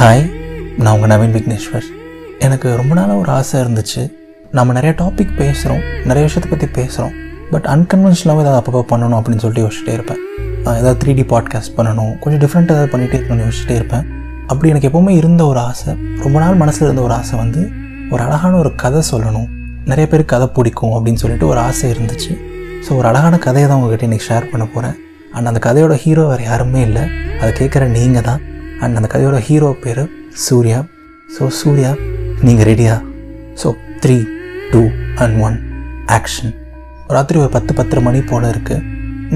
Hi நான் உங்கள் நவீன் விக்னேஸ்வர். எனக்கு ரொம்ப நாளாக ஒரு ஆசை இருந்துச்சு. நம்ம நிறைய டாபிக் பேசுகிறோம் நிறைய விஷயத்தை பற்றி பேசுகிறோம் பட் அன்கன்வென்ஷனலாகவும் ஏதாவது அப்பப்போ பண்ணணும் அப்படின்னு சொல்லிட்டு யோசிச்சுட்டே இருப்பேன். ஏதாவது த்ரீ டி பாட்காஸ்ட் பண்ணணும் கொஞ்சம் டிஃப்ரெண்ட் ஏதாவது பண்ணிகிட்டே இருக்கணும்னு யோசிச்சுட்டே இருப்பேன். அப்படி எனக்கு எப்போவுமே இருந்த ஒரு ஆசை ரொம்ப நாள் மனசில் இருந்த ஒரு ஆசை வந்து ஒரு அழகான ஒரு கதை சொல்லணும். நிறைய பேர் கதை பிடிக்கும் அப்படின்னு சொல்லிட்டு ஒரு ஆசை இருந்துச்சு. ஸோ ஒரு அழகான கதையை தான் உங்ககிட்ட இன்றைக்கி ஷேர் பண்ண போகிறேன் அண்ட் அந்த கதையோட ஹீரோ வேறு யாருமே இல்லை. அதை கேட்குற நீங்கள் தான் அண்ட் அந்த கதையோட ஹீரோ பேர் சூர்யா. ஸோ சூர்யா நீங்கள் ரெடியா so three two and one action ராத்திரி ஒரு பத்து பத்தரை மணி போல் இருக்குது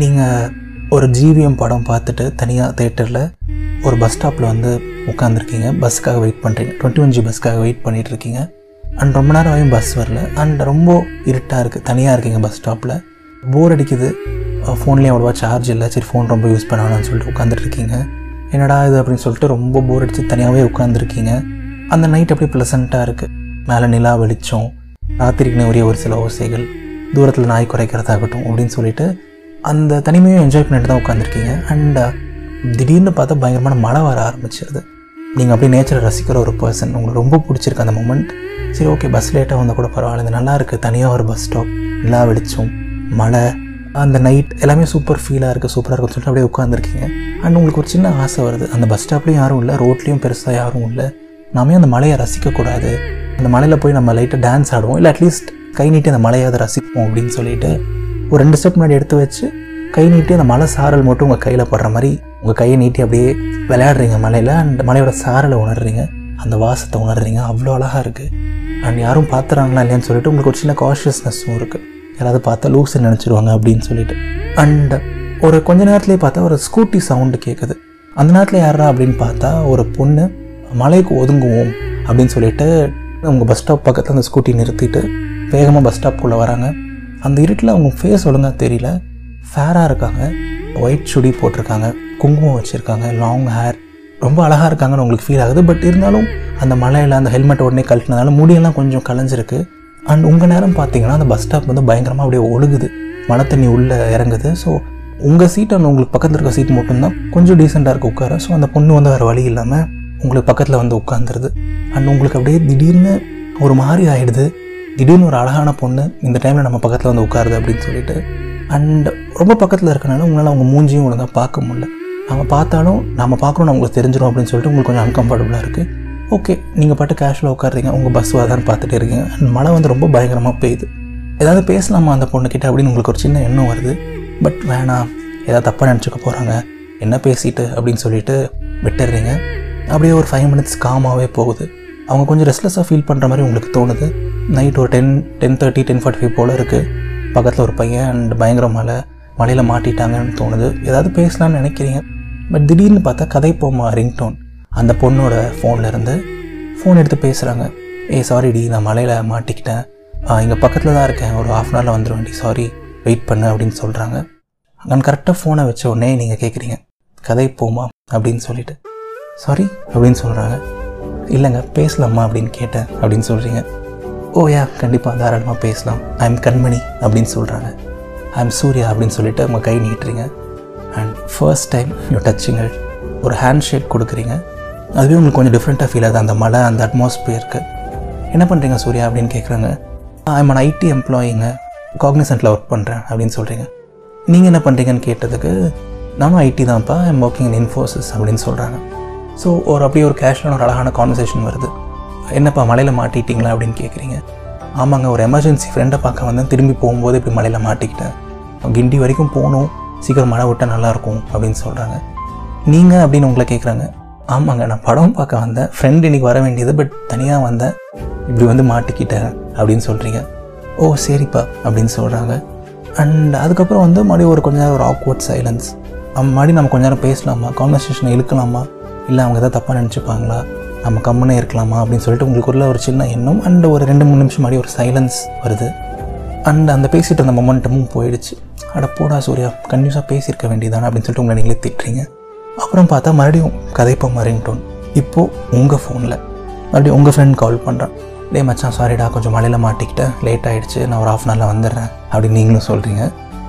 நீங்கள் ஒரு ஜிவிஎம் படம் பார்த்துட்டு தனியாக தேட்டரில் ஒரு பஸ் ஸ்டாப்பில் வந்து உட்காந்துருக்கீங்க பஸ்ஸுக்காக வெயிட் பண்ணுறீங்க டுவெண்ட்டி ஒன் ஜி பஸ்க்காக வெயிட் பண்ணிகிட்டு இருக்கீங்க அண்ட் ரொம்ப நேரம் ஆகியும் பஸ் வரல. அண்ட் ரொம்ப இருட்டாக இருக்குது தனியாக இருக்கீங்க பஸ் ஸ்டாப்பில் போர் அடிக்குது. ஃபோன்லேயும் அவ்வளோவா சார்ஜ் இல்லை. சரி ஃபோன் ரொம்ப யூஸ் பண்ணணும்னு சொல்லிட்டு உட்காந்துட்டு இருக்கீங்க என்னடா இது அப்படின்னு சொல்லிட்டு ரொம்ப போர் அடித்து தனியாகவே உட்காந்துருக்கீங்க அந்த நைட் அப்படியே ப்ளசண்ட்டாக இருக்குது மேலே நிலா வெளிச்சம் ராத்திரிக்குன்னு உரிய ஒரு சில ஓசைகள் தூரத்தில் நாய் குறைக்கிறதாகட்டும் அப்படின்னு சொல்லிட்டு அந்த தனிமையும் என்ஜாய் பண்ணிட்டு தான் உட்காந்துருக்கீங்க அண்ட் uh, திடீர்னு பார்த்தா பயங்கரமான மழை வர ஆரம்பிச்சிருது. நீங்கள் அப்படியே நேச்சரை ரசிக்கிற ஒரு பர்சன் உங்களுக்கு ரொம்ப பிடிச்சிருக்கு அந்த மூமெண்ட் சரி ஓகே பஸ் லேட்டாக வந்தால் கூட பரவாயில்ல. இது நல்லா இருக்குது தனியாக ஒரு பஸ் ஸ்டாப் நிலா வெளிச்சம் மழை அந்த நைட் எல்லாமே சூப்பர் ஃபீலாக இருக்குது சூப்பராக இருக்குன்னு சொல்லிட்டு அப்படியே உட்காந்துருக்கீங்க அண்ட் உங்களுக்கு ஒரு சின்ன ஆசை வருது. அந்த பஸ் ஸ்டாப்லேயும் யாரும் இல்லை ரோட்லேயும் பெருசாக யாரும் இல்லை. நாமே அந்த மலையை ரசிக்கக்கூடாது. அந்த மலையில் போய் நம்ம லைட்டாக டான்ஸ் ஆடுவோம். இல்லை அட்லீஸ்ட் கை நீட்டி அந்த மலையாவது ரசிப்போம் அப்படின்னு சொல்லிட்டு ஒரு ரெண்டு ஸ்டெப் முன்னாடி எடுத்து வச்சு கை நீட்டி அந்த மலை சாரல் மட்டும் உங்கள் கையில் படுற மாதிரி உங்கள் கையை நீட்டி அப்படியே விளையாடுறீங்க மலையில். அண்ட் மலையோட சாரலை உணர்றீங்க. அந்த வாசத்தை உணர்றீங்க. அவ்வளோ அழகாக இருக்குது அண்ட் யாரும் பார்த்துறாங்களா இல்லையான்னு சொல்லிட்டு உங்களுக்கு ஒரு சின்ன காஷியஸ்னஸும் இருக்குது யாராவது பார்த்தா லூஸ் நினச்சிருவாங்க அப்படின்னு சொல்லிட்டு. அண்ட் ஒரு கொஞ்ச நேரத்துலேயே பார்த்தா ஒரு ஸ்கூட்டி சவுண்டு கேட்குது அந்த நேரத்தில் யாரா அப்படின்னு பார்த்தா ஒரு பொண்ணு மலைக்கு ஒதுங்குவோம் அப்படின்னு சொல்லிட்டு அவங்க பஸ் ஸ்டாப் பக்கத்தில் அந்த ஸ்கூட்டி நிறுத்திட்டு வேகமாக பஸ் ஸ்டாப்புக்குள்ளே வராங்க. அந்த இருட்டில் அவங்க ஃபேஸ் ஒழுங்காக தெரியல. ஃபேராக இருக்காங்க. ஒயிட் சுடி போட்டிருக்காங்க. குங்குமம் வச்சுருக்காங்க. லாங் ஹேர் ரொம்ப அழகாக இருக்காங்கன்னு உங்களுக்கு ஃபீல் ஆகுது. பட் இருந்தாலும் அந்த மலையில் அந்த ஹெல்மெட் உடனே கழட்டினதால முடியெல்லாம் கொஞ்சம் கலைஞ்சிருக்கு. அண்ட் உங்கள் நேரம் பார்த்தீங்கன்னா அந்த பஸ் ஸ்டாப் வந்து பயங்கரமாக அப்படியே ஒழுகுது. மழை தண்ணி உள்ளே இறங்குது. ஸோ உங்கள் சீட் அண்ட் உங்களுக்கு பக்கத்தில் இருக்க சீட் மட்டும்தான் கொஞ்சம் டீசெண்டாக இருக்குது உட்கார. ஸோ அந்த பொண்ணு வந்து வேறு வழி இல்லாமல் உங்களுக்கு பக்கத்தில் வந்து உட்காந்துருது அண்ட் உங்களுக்கு அப்படியே திடீர்னு ஒரு மாதிரி ஆகிடுது திடீர்னு ஒரு அழகான பொண்ணு இந்த டைமில் நம்ம பக்கத்தில் வந்து உட்காருது அப்படின்னு சொல்லிட்டு. அண்ட் ரொம்ப பக்கத்தில் இருக்கனால உங்களால் அவங்க மூஞ்சியும் ஒழுங்காக பார்க்க முடியல. நம்ம பார்த்தாலும் நம்ம பார்க்குறோம் உங்களுக்கு தெரிஞ்சிடும் அப்படின்னு சொல்லிட்டு உங்களுக்கு கொஞ்சம் அன்கம்ஃபர்டபுளாக இருக்குது ஓகே நீங்கள் பாட்டு கேஷுவலாக உட்காருறீங்க. உங்கள் பஸ் வரதான்னு பார்த்துட்டு இருக்கீங்க. அண்ட் மழை வந்து ரொம்ப பயங்கரமாக பெய்யுது. ஏதாவது பேசலாமா அந்த பொண்ணுக்கிட்ட அப்படின்னு உங்களுக்கு ஒரு சின்ன எண்ணம் வருது. பட் வேணாம். ஏதாவது தப்பாக நினச்சிக்க போகிறாங்க என்ன பேசிட்டு அப்படின்னு சொல்லிட்டு விட்டுடுறீங்க அப்படியே ஒரு ஃபைவ் மினிட்ஸ் காமாகவே போகுது. அவங்க கொஞ்சம் ரெஸ்ட்லெஸ்ஸாக ஃபீல் பண்ணுற மாதிரி உங்களுக்கு தோணுது. நைட் ஒரு ten ten thirty ten forty five போல் இருக்குது பக்கத்தில் ஒரு பையன் அண்ட் பயங்கர மழை. மலையில் மாட்டிட்டாங்கன்னு தோணுது. ஏதாவது பேசலாம்னு நினைக்கிறீங்க. பட் திடீர்னு பார்த்தா கதை போமா ரிங்டோன் அந்த பொண்ணோட ஃபோனில் இருந்து ஃபோன் எடுத்து பேசுகிறாங்க ஏ சாரி டி நான் மலையில் மாட்டிக்கிட்டேன். இங்கே பக்கத்தில் தான் இருக்கேன். ஒரு ஹாஃப் அன் ஹவரில் வந்துடுவேன் டி. சாரி வெயிட் பண்ணு அப்படின்னு சொல்கிறாங்க அங்கே கரெக்டாக ஃபோனை வச்ச உடனே நீங்கள் கேட்குறீங்க கதை போமா? அப்படின்னு சொல்லிட்டு. சாரி அப்படின்னு சொல்கிறாங்க இல்லைங்க பேசலாமா? அப்படின்னு கேட்டேன். அப்படின்னு சொல்கிறீங்க ஓ யா கண்டிப்பாக தாராளமாக பேசலாம். ஐ எம் கண்மணி அப்படின்னு சொல்கிறாங்க ஐ எம் சூர்யா அப்படின்னு சொல்லிட்டு உங்கள் கை நீட்டுறீங்க. And first time you touching ஒரு ஹேண்ட் ஷேக் கொடுக்குறீங்க. அதுவே உங்களுக்கு கொஞ்சம் டிஃப்ரெண்ட்டாக ஃபீல் ஆகுது. அந்த மழை அந்த அட்மாஸ்பியருக்கு என்ன பண்ணுறீங்க சூர்யா அப்படின்னு கேட்குறாங்க ஐ எம் அன் ஐடி எம்ப்ளாயிங்க காக்னிசன்ட்டில் ஒர்க் பண்ணுறேன் அப்படின்னு சொல்கிறீங்க நீங்கள் என்ன பண்ணுறீங்கன்னு கேட்டதுக்கு நானும் ஐடி தான்ப்பா. ஐம் ஒர்க்கிங் இன் இன்ஃபோசிஸ் அப்படின்னு சொல்கிறாங்க ஸோ ஒரு அப்படியே ஒரு கேஷுவலான ஒரு அழகான கான்வர்சேஷன் வருது. என்னப்பா மலையில் மாட்டிட்டீங்களா? அப்படின்னு கேட்குறீங்க ஆமாங்க ஒரு எமர்ஜென்சி ஃப்ரெண்டை பார்க்க வந்தேன். திரும்பி போகும்போது இப்படி மலையில் மாட்டிக்கிட்டேன். கிண்டி வரைக்கும் போகணும். சீக்கிரம் மழை விட்டால் நல்லாயிருக்கும் அப்படின்னு சொல்கிறாங்க நீங்கள் அப்படின்னு உங்களை கேட்குறாங்க ஆமாங்க நான் படம் பார்க்க வந்தேன். ஃப்ரெண்ட் இன்றைக்கி வர வேண்டியது பட் தனியாக வந்தேன். இப்படி வந்து மாட்டிக்கிட்டேன் அப்படின்னு சொல்கிறீங்க ஓ சரிப்பா அப்படின்னு சொல்கிறாங்க அண்ட் அதுக்கப்புறம் வந்து மறுபடியும் ஒரு கொஞ்ச நேரம் ஒரு ஆக்வர்ட் சைலன்ஸ் மறுபடியும் நம்ம கொஞ்ச நேரம் பேசலாமா? கான்வர்சேஷனை இழுக்கலாமா? இல்லை அவங்க எதாவது தப்பாக நினச்சிப்பாங்களா? நம்ம கம்முனே இருக்கலாமா? அப்படின்னு சொல்லிட்டு உங்களுக்குள்ள ஒரு சின்ன எண்ணம் அண்ட் ஒரு ரெண்டு மூணு நிமிஷம் மாதிரி ஒரு சைலன்ஸ் வருது. அண்ட் அந்த பேசிகிட்டு இருந்த மொமெண்டமும் போயிடுச்சு. அட போடா சூர்யா கன்யூஸாக பேசியிருக்க வேண்டியதானே அப்படின்னு சொல்லிட்டு உங்களை நீங்களே திட்டுறீங்க. அப்புறம் பார்த்தா மறுபடியும் கதைப்போம் ரிங்டோன் இப்போது உங்கள் ஃபோனில் மறுபடியும் உங்கள் ஃப்ரெண்ட் கால் பண்ணுறான் டே மச்சான் சாரிடா கொஞ்சம் மழையில் மாட்டிக்கிட்டேன். லேட் ஆகிடுச்சு நான் ஒரு ஆஃப் அன் வந்துடுறேன். அப்படின்னு நீங்களும் சொல்கிறீங்க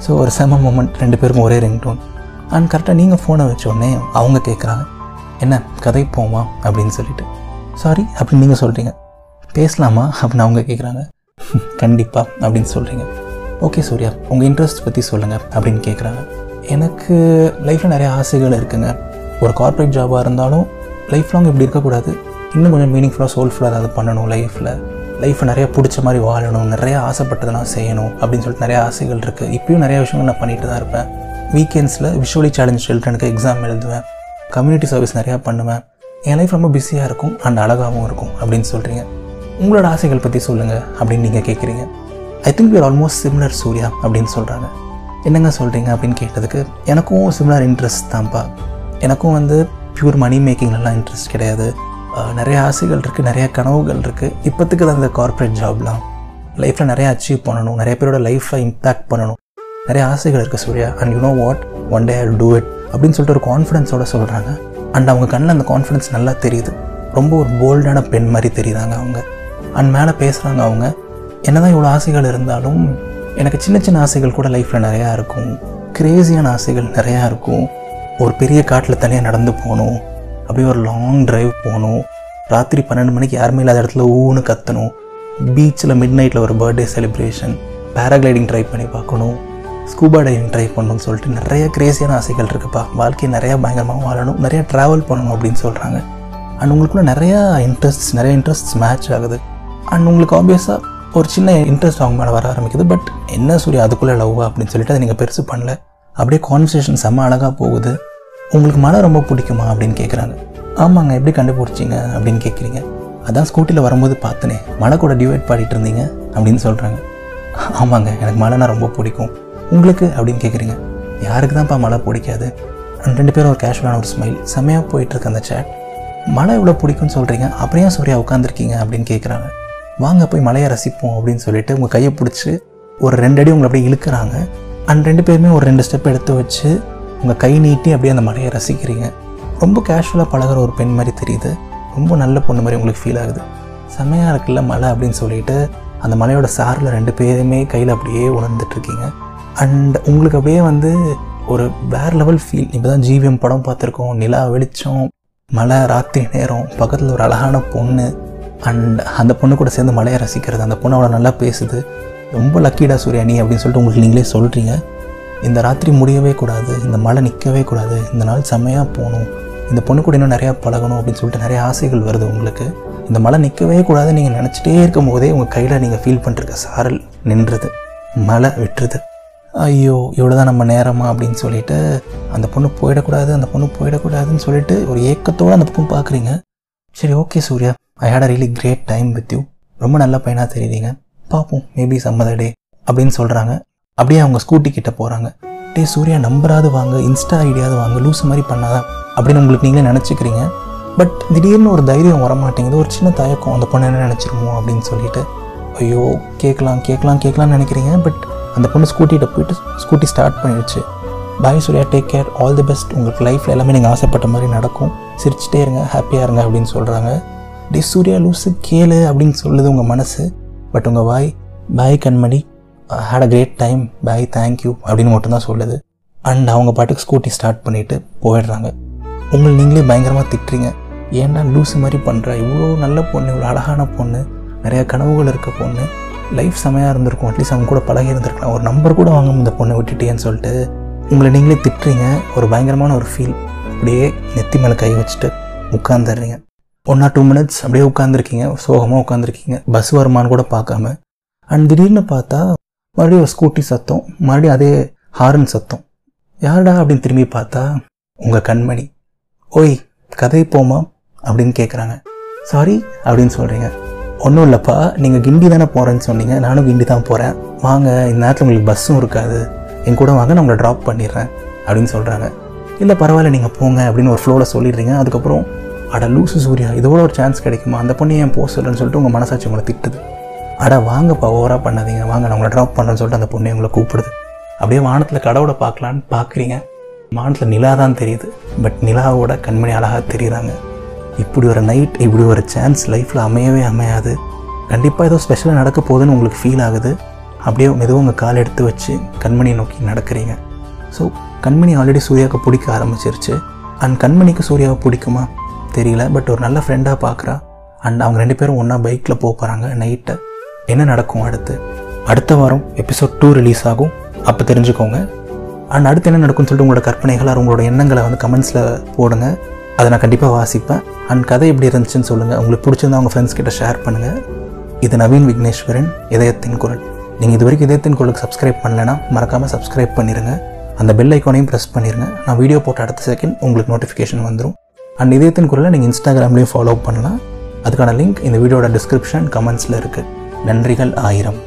ஸோ ஒரு செம மூமெண்ட் ரெண்டு பேருக்கும் ஒரே ரிங்டோன் அண்ட் கரெக்டாக நீங்கள் ஃபோனை வச்ச உடனே அவங்க கேட்குறாங்க என்ன கதை போமா? அப்படின்னு சொல்லிட்டு. சாரி அப்படின்னு நீங்கள் சொல்கிறீங்க பேசலாமா? அப்படின்னு அவங்க கேட்குறாங்க கண்டிப்பாக அப்படின்னு சொல்கிறீங்க ஓகே சூர்யா. உங்கள் இன்ட்ரெஸ்ட் பற்றி சொல்லுங்கள் அப்படின்னு கேட்குறாங்க எனக்கு லைஃப்பில் நிறைய ஆசைகள் இருக்குங்க. ஒரு கார்ப்பரேட் ஜாபாக இருந்தாலும் லைஃப் லாங் இப்படி இருக்கக்கூடாது. இன்னும் கொஞ்சம் மீனிங்ஃபுல்லாக சோல்ஃபுல்லாக ஏதாவது பண்ணணும் லைஃப்பில் லைஃப்பை நிறையா பிடிச்ச மாதிரி வாழணும் நிறையா ஆசைப்பட்டதெல்லாம் செய்யணும் அப்படின்னு சொல்லிட்டு நிறைய ஆசைகள் இருக்குது இப்பயும் நிறைய விஷயங்கள் நான் பண்ணிட்டு தான் இருப்பேன். வீக்கெண்ட்ஸில் விஷுவலி சேலஞ்ச் சில்ட்ரனுக்கு எக்ஸாம் எழுதுவேன். கம்யூனிட்டி சர்வீஸ் நிறையா பண்ணுவேன். என் லைஃப் ரொம்ப பிஸியாக இருக்கும். அண்ட் அழகாகவும் இருக்கும் அப்படின்னு சொல்கிறீங்க உங்களோட ஆசைகள் பற்றி சொல்லுங்கள் அப்படின்னு நீங்கள் கேட்குறீங்க I think you're almost similar Surya அப்படின்னு சொல்கிறாங்க என்னங்க சொல்கிறீங்க அப்படின்னு கேட்டதுக்கு எனக்கும் சிமிலர் இன்ட்ரெஸ்ட் தான்ப்பா. எனக்கும் வந்து பியூர் மணி மேக்கிங்லலாம் இன்ட்ரெஸ்ட் கிடையாது. நிறைய ஆசைகள் இருக்குது நிறைய கனவுகள் இருக்குது இப்போத்துக்கு தான் இந்த கார்ப்பரேட் ஜாப்லாம் லைஃப்பில் நிறைய அச்சீவ் பண்ணணும் நிறைய பேரோட லைஃப்பை இம்பேக்ட் பண்ணணும். நிறைய ஆசைகள் இருக்குது Surya. And you know what one day I do it அப்படின்னு சொல்லிட்டு ஒரு கான்ஃபிடென்ஸோட சொல்கிறாங்க அண்ட் அவங்க கண்ணில் அந்த கான்ஃபிடென்ஸ் நல்லா தெரியுது. ரொம்ப ஒரு போல்டான பெண் மாதிரி தெரியுறாங்க அவங்க. அண்ட் மேலே பேசுகிறாங்க அவங்க. என்னதான் இவ்வளோ ஆசைகள் இருந்தாலும் எனக்கு சின்ன சின்ன ஆசைகள் கூட லைஃப்பில் நிறையா இருக்கும். கிரேசியான ஆசைகள் நிறையா இருக்கும். ஒரு பெரிய காட்டில் தனியாக நடந்து போகணும். அப்படியே ஒரு லாங் டிரைவ் போகணும். ராத்திரி பன்னெண்டு மணிக்கு யாருமே இல்லாத இடத்துல ஊன்னு கத்தணும். பீச்சில் மிட் நைட்டில் ஒரு பர்த்டே செலிப்ரேஷன் பேராகிளைடிங் ட்ரை பண்ணி பார்க்கணும். ஸ்கூபா டைவிங் ட்ரை பண்ணணும்னு சொல்லிட்டு நிறைய கிரேசியான ஆசைகள் இருக்குப்பா. வாழ்க்கையை நிறையா பயங்கரமாக வாழணும். நிறையா ட்ராவல் பண்ணணும் அப்படின்னு சொல்கிறாங்க அண்ட் உங்களுக்குள்ள நிறையா இன்ட்ரெஸ்ட்ஸ் நிறைய இன்ட்ரெஸ்ட்ஸ் மேட்ச் ஆகுது. அண்ட் உங்களுக்கு ஆப்வியஸாக ஒரு சின்ன இன்ட்ரெஸ்ட் அவங்க மேலே வர ஆரம்பிக்குது. பட் என்ன சூரியா அதுக்குள்ளே லவ்வா அப்படின்னு சொல்லிட்டு அதை நீங்கள் பெருசு பண்ணல. அப்படியே கான்வர்சேஷன் செம்ம அழகாக போகுது. உங்களுக்கு மழை ரொம்ப பிடிக்குமா அப்படின்னு கேட்குறாங்க ஆமாங்க எப்படி கண்டுபிடிச்சிங்க அப்படின்னு கேட்குறீங்க அதான் ஸ்கூட்டியில் வரும்போது பார்த்தனே மழை கூட டிவைட் பாடிட்டு இருந்தீங்க அப்படின்னு சொல்கிறாங்க ஆமாங்க எனக்கு மழைனா ரொம்ப பிடிக்கும். உங்களுக்கு அப்படின்னு கேட்குறீங்க யாருக்கு தான்ப்பா மழை பிடிக்காது? அண்ட் ரெண்டு பேரும் ஒரு கேஷுவலான ஒரு ஸ்மைல் செம்மையாக போயிட்டுருக்கு அந்த சேட் மழை இவ்வளோ பிடிக்கும்னு சொல்கிறீங்க அப்புறம் ஏன் சூர்யா உட்காந்துருக்கீங்க அப்படின்னு கேட்குறாங்க வாங்க போய் மலையை ரசிப்போம் அப்படின்னு சொல்லிட்டு உங்கள் கையை பிடிச்சி ஒரு ரெண்டு அடி உங்களை அப்படியே இழுக்கிறாங்க. அண்ட் ரெண்டு பேருமே ஒரு ரெண்டு ஸ்டெப் எடுத்து வச்சு உங்கள் கை நீட்டி அப்படியே அந்த மலையை ரசிக்கிறீங்க. ரொம்ப கேஷுவலாக பழகுற ஒரு பெண் மாதிரி தெரியுது. ரொம்ப நல்ல பொண்ணு மாதிரி உங்களுக்கு ஃபீல் ஆகுது. செம்மையாக இருக்குல்ல மலை அப்படின்னு சொல்லிட்டு அந்த மலையோட சாரில் ரெண்டு பேருமே கையில் அப்படியே உணர்ந்துட்டு இருக்கீங்க. அண்ட் உங்களுக்கு அப்படியே வந்து ஒரு வேறு லெவல் ஃபீல் இப்போ தான் ஜிவிஎம் படம் பார்த்துருக்கோம். நிலா வெளிச்சம் மழை ராத்திரி நேரம் பக்கத்தில் ஒரு அழகான பொண்ணு அண்ட் அந்த பொண்ணு கூட சேர்ந்து மலையை ரசிக்கிறது அந்த பொண்ணு அவ்வளோ நல்லா பேசுது. ரொம்ப லக்கிடா சூர்யா நீ அப்படின்னு சொல்லிட்டு உங்களுக்கு நீங்களே சொல்கிறீங்க இந்த ராத்திரி முடியவே கூடாது இந்த மழை நிற்கவே கூடாது இந்த நாள் செம்மையாக போகணும் இந்த பொண்ணு கூட இன்னும் நிறையா பழகணும் அப்படின்னு சொல்லிட்டு நிறைய ஆசைகள் வருது உங்களுக்கு. இந்த மழை நிற்கவே கூடாது நீங்கள் நினச்சிட்டே இருக்கும் போதே உங்கள் கையில் நீங்கள் ஃபீல் பண்ணிருக்க சாரல் நின்றுது மழை விட்டுருது ஐயோ இவ்வளோ தான் நம்ம நேரமா அப்படின்னு சொல்லிட்டு அந்த பொண்ணு போயிடக்கூடாது அந்த பொண்ணு போயிடக்கூடாதுன்னு சொல்லிட்டு ஒரு ஏக்கத்தோடு அந்த பக்கம் பார்க்குறீங்க. சரி okay Surya. I had a really great time with you ரொம்ப நல்ல பையனாக தெரியுறீங்க பார்ப்போம் மேபி சம்மதர் டே அப்படின்னு சொல்கிறாங்க அப்படியே அவங்க ஸ்கூட்டி கிட்டே போகிறாங்க டே சூர்யா நம்பராது வாங்க. இன்ஸ்டா ஐடியாவது வாங்க. லூஸ் மாதிரி பண்ணாதான் அப்படின்னு உங்களுக்கு நீங்களே நினச்சிக்கிறீங்க. பட் திடீர்னு ஒரு தைரியம் வர மாட்டேங்குது ஒரு சின்ன தயக்கம். அந்த பொண்ணு என்ன நினச்சிருமோ அப்படின்னு சொல்லிட்டு. ஐயோ கேட்கலாம் கேட்கலாம் கேட்கலாம்னு நினைக்கிறீங்க. பட் அந்த பொண்ணு ஸ்கூட்டிகிட்ட போயிட்டு ஸ்கூட்டி ஸ்டார்ட் பண்ணிடுச்சு. Bye Surya. Take care all the best உங்களுக்கு லைஃப்பில் எல்லாமே நீங்கள் ஆசைப்பட்ட மாதிரி நடக்கும். சிரிச்சிட்டே இருங்க. ஹாப்பியாக இருங்க அப்படின்னு சொல்கிறாங்க டே சூர்யா லூஸு கேளு அப்படின்னு சொல்லுது உங்கள் மனசு. பட் உங்கள் வாய் bye Kanmani. Had a great time bye thank you அப்படின்னு மட்டும்தான் சொல்லுது. அண்ட் அவங்க பாட்டுக்கு ஸ்கூட்டி ஸ்டார்ட் பண்ணிவிட்டு போயிடுறாங்க. உங்களை நீங்களே பயங்கரமாக திட்டுறீங்க. ஏன்டா லூஸு மாதிரி பண்ணுற இவ்வளோ நல்ல பொண்ணு இவ்வளோ அழகான பொண்ணு நிறைய கனவுகள் இருக்க பொண்ணு. லைஃப் செமையாக இருந்திருக்கும். அட்லீஸ்ட் அவங்க கூட பழகி இருந்திருக்கலாம். ஒரு நம்பர் கூட வாங்க இந்த பொண்ணை விட்டுட்டேன்னு சொல்லிட்டு உங்களை நீங்களே திட்டுறீங்க. ஒரு பயங்கரமான ஒரு ஃபீல் அப்படியே நெத்தி மேலே கை வச்சுட்டு உட்காந்துடுறீங்க ஒன் ஆர் டூ மினிட்ஸ் அப்படியே உட்காந்துருக்கீங்க சோகமாக உட்காந்துருக்கீங்க பஸ் வருமானு கூட பார்க்காம. அண்ட் திடீர்னு பார்த்தா மறுபடியும் ஒரு ஸ்கூட்டி சத்தம் மறுபடியும் அதே ஹாரன் சத்தம். யாருடா அப்படின்னு திரும்பி பார்த்தா உங்கள் கண்மணி. ஓய் கதை போமா? அப்படின்னு கேட்குறாங்க சாரி அப்படின்னு சொல்கிறீங்க ஒன்றும் இல்லைப்பா நீங்கள் கிண்டி தானே போகிறேன்னு சொன்னீங்க. நானும் கிண்டி தான் போகிறேன் வாங்க இந்த நேரத்தில் உங்களுக்கு பஸ்ஸும் இருக்காது. என் கூட வாங்க நான் உங்களை ட்ராப் பண்ணிடுறேன் அப்படின்னு சொல்கிறாங்க இல்லை பரவாயில்ல நீங்கள் போங்க அப்படின்னு ஒரு ஃப்ளோவில் சொல்லிடுறீங்க. அதுக்கப்புறம் அட லூசு சூர்யா இதோட ஒரு சான்ஸ் கிடைக்குமா? அந்த பொண்ணு ஏன் போக சொல்லுன்னு சொல்லிட்டு உங்கள் மனசாட்சி உங்களை திட்டுது. அட வாங்கப்பா ஓவராக பண்ணாதீங்க. வாங்க நான் உங்களை ட்ராப் பண்ணுறேன்னு சொல்லிட்டு அந்த பொண்ணு உங்களை கூப்பிடுது. அப்படியே வானத்தில் கடவுளை பார்க்கலான்னு பார்க்குறீங்க. வானத்தில் நிலா தான் தெரியுது. பட் நிலாவோட கண்மணி அழகாக தெரியுறாங்க. இப்படி ஒரு நைட் இப்படி ஒரு சான்ஸ் லைஃப்பில் அமையவே அமையாது. கண்டிப்பாக ஏதோ ஸ்பெஷலாக நடக்க போகுதுன்னு உங்களுக்கு ஃபீல் ஆகுது. அப்படியே மெதுவாக உங்கள் கால் எடுத்து வச்சு கண்மணியை நோக்கி நடக்கிறீங்க. ஸோ கண்மணி ஆல்ரெடி சூர்யாவுக்கு பிடிக்க ஆரம்பிச்சிருச்சு. அண்ட் கண்மணிக்கு சூர்யாவை பிடிக்குமா? தெரியல பட் ஒரு நல்ல ஃப்ரெண்டாக பார்க்குறா அண்ட் அவங்க ரெண்டு பேரும் ஒன்றா பைக்கில் போக போகிறாங்க நைட்டு என்ன நடக்கும் அடுத்து? அடுத்த வாரம் எபிசோட் டூ ரிலீஸ் ஆகும். அப்போ தெரிஞ்சுக்கோங்க. அண்ட் அடுத்து என்ன நடக்கும்னு சொல்லிட்டு உங்களோட கற்பனைகள் உங்களோட எண்ணங்களை வந்து கமெண்ட்ஸில் போடுங்க. அதை நான் கண்டிப்பாக வாசிப்பேன். அண்ட் கதை எப்படி இருந்துச்சுன்னு சொல்லுங்கள் உங்களுக்கு பிடிச்சிருந்தா உங்கள் ஃப்ரெண்ட்ஸ் கிட்ட ஷேர் பண்ணுங்கள் இது நவீன் விக்னேஸ்வரன் இதயத்தின் குரல். நீங்கள் இது வரைக்கும் இதயத்தின் குரலுக்கு சப்ஸ்கிரைப் பண்ணலைன்னா மறக்காமல் சப்ஸ்கிரைப் பண்ணிடுங்க அந்த பெல் ஐக்கானையும் ப்ரெஸ் பண்ணிடுங்க நான் வீடியோ போட்ட அடுத்த செகண்ட் உங்களுக்கு நோட்டிஃபிகேஷன் வந்துடும் அண்ட் இதயத்தின் குரலை நீங்கள் இன்ஸ்டாகிராம்லேயும் ஃபாலோ பண்ணலாம். அதுக்கான லிங்க் இந்த வீடியோட டிஸ்கிரிப்ஷன் கமெண்ட்ஸில் இருக்குது நன்றிகள் ஆயிரம்.